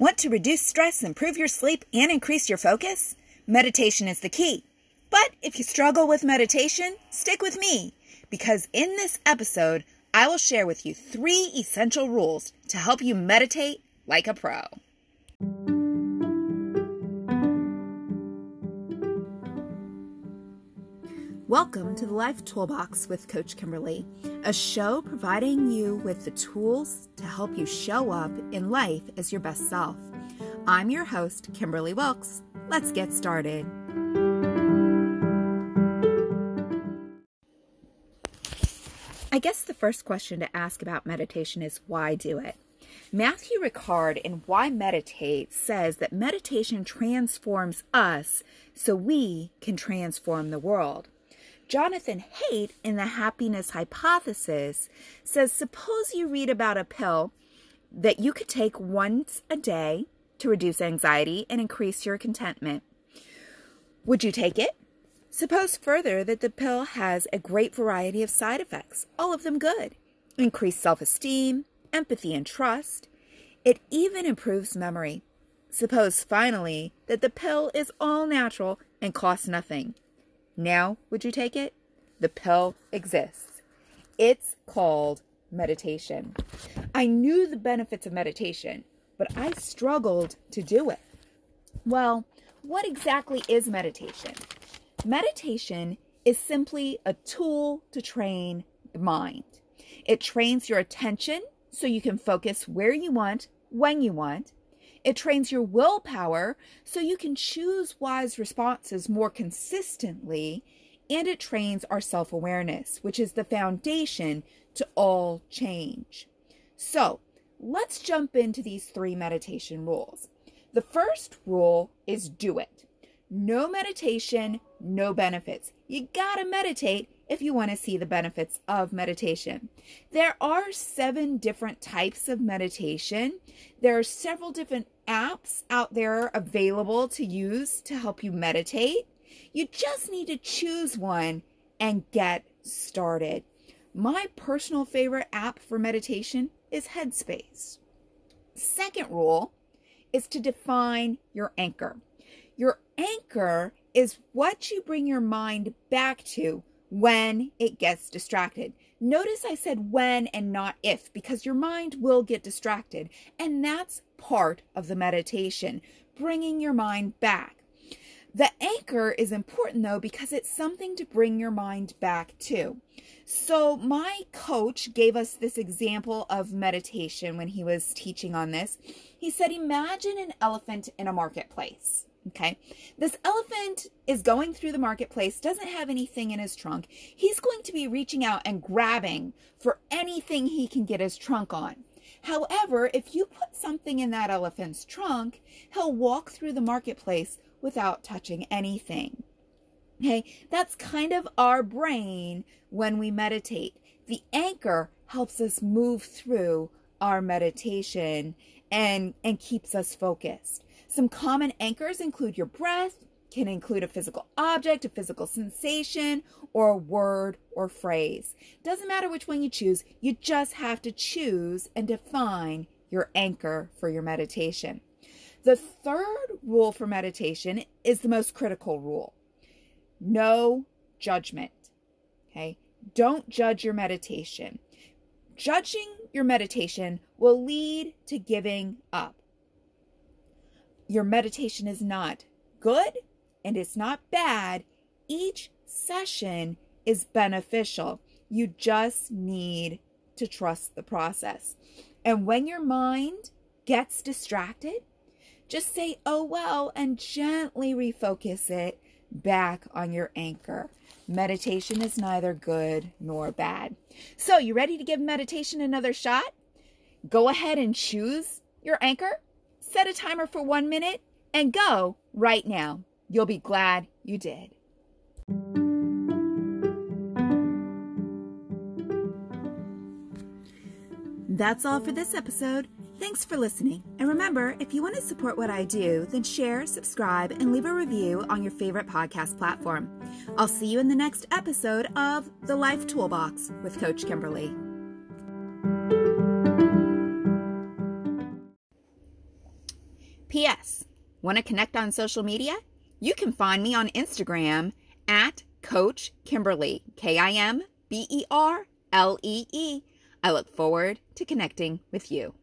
Want to reduce stress, improve your sleep, and increase your focus? Meditation is the key. But if you struggle with meditation, stick with me because in this episode, I will share with you three essential rules to help you meditate like a pro. Welcome to the Life Toolbox with Coach Kimberlee, a show providing you with the tools to help you show up in life as your best self. I'm your host, Kimberlee Wilkes. Let's get started. I guess the first question to ask about meditation is why do it? Matthieu Ricard in Why Meditate says that meditation transforms us so we can transform the world. Jonathan Haidt in The Happiness Hypothesis says suppose you read about a pill that you could take once a day to reduce anxiety and increase your contentment. Would you take it? Suppose further that the pill has a great variety of side effects, all of them good. Increased self esteem, empathy, and trust. It even improves memory. Suppose finally that the pill is all natural and costs nothing. Now, would you take it? The pill exists. It's called meditation. I knew the benefits of meditation, but I struggled to do it. Well, what exactly is meditation? Meditation is simply a tool to train the mind. It trains your attention so you can focus where you want, when you want. It trains your willpower so you can choose wise responses more consistently. And it trains our self awareness, which is the foundation to all change. So let's jump into these three meditation rules. The first rule is do it. No meditation, no benefits. You gotta meditate if you want to see the benefits of meditation. There are seven different types of meditation. There are several different apps out there available to use to help you meditate. You just need to choose one and get started. My personal favorite app for meditation is Headspace. Second rule is to define your anchor. Your anchor is what you bring your mind back to when it gets distracted. Notice I said when and not if because your mind will get distracted. And that's part of the meditation, bringing your mind back. The anchor is important though because it's something to bring your mind back to. So, my coach gave us this example of meditation when he was teaching on this. He said, Imagine an elephant in a marketplace. Okay. This elephant is going through the marketplace, doesn't have anything in his trunk. He's going to be reaching out and grabbing for anything he can get his trunk on. However, if you put something in that elephant's trunk, he'll walk through the marketplace without touching anything. Okay, that's kind of our brain when we meditate. The anchor helps us move through our meditation and and keeps us focused. Some common anchors include your breath, can include a physical object, a physical sensation, or a word or phrase. Doesn't matter which one you choose, you just have to choose and define your anchor for your meditation. The third rule for meditation is the most critical rule no judgment. Okay? Don't judge your meditation. Judging your meditation will lead to giving up your meditation is not good and it's not bad. Each session is beneficial. You just need to trust the process. And when your mind gets distracted, just say, oh well, and gently refocus it back on your anchor. Meditation is neither good nor bad. So, you ready to give meditation another shot? Go ahead and choose your anchor set a timer for one minute, and go right now. You'll be glad you did. That's all for this episode. Thanks for listening. And remember, if you want to support what I do, then share, subscribe, and leave a review on your favorite podcast platform. I'll see you in the next episode of The Life Toolbox with Coach Kimberlee. Want to connect on social media? You can find me on Instagram at Coach Kimberlee, K I M B E R L E E. I look forward to connecting with you.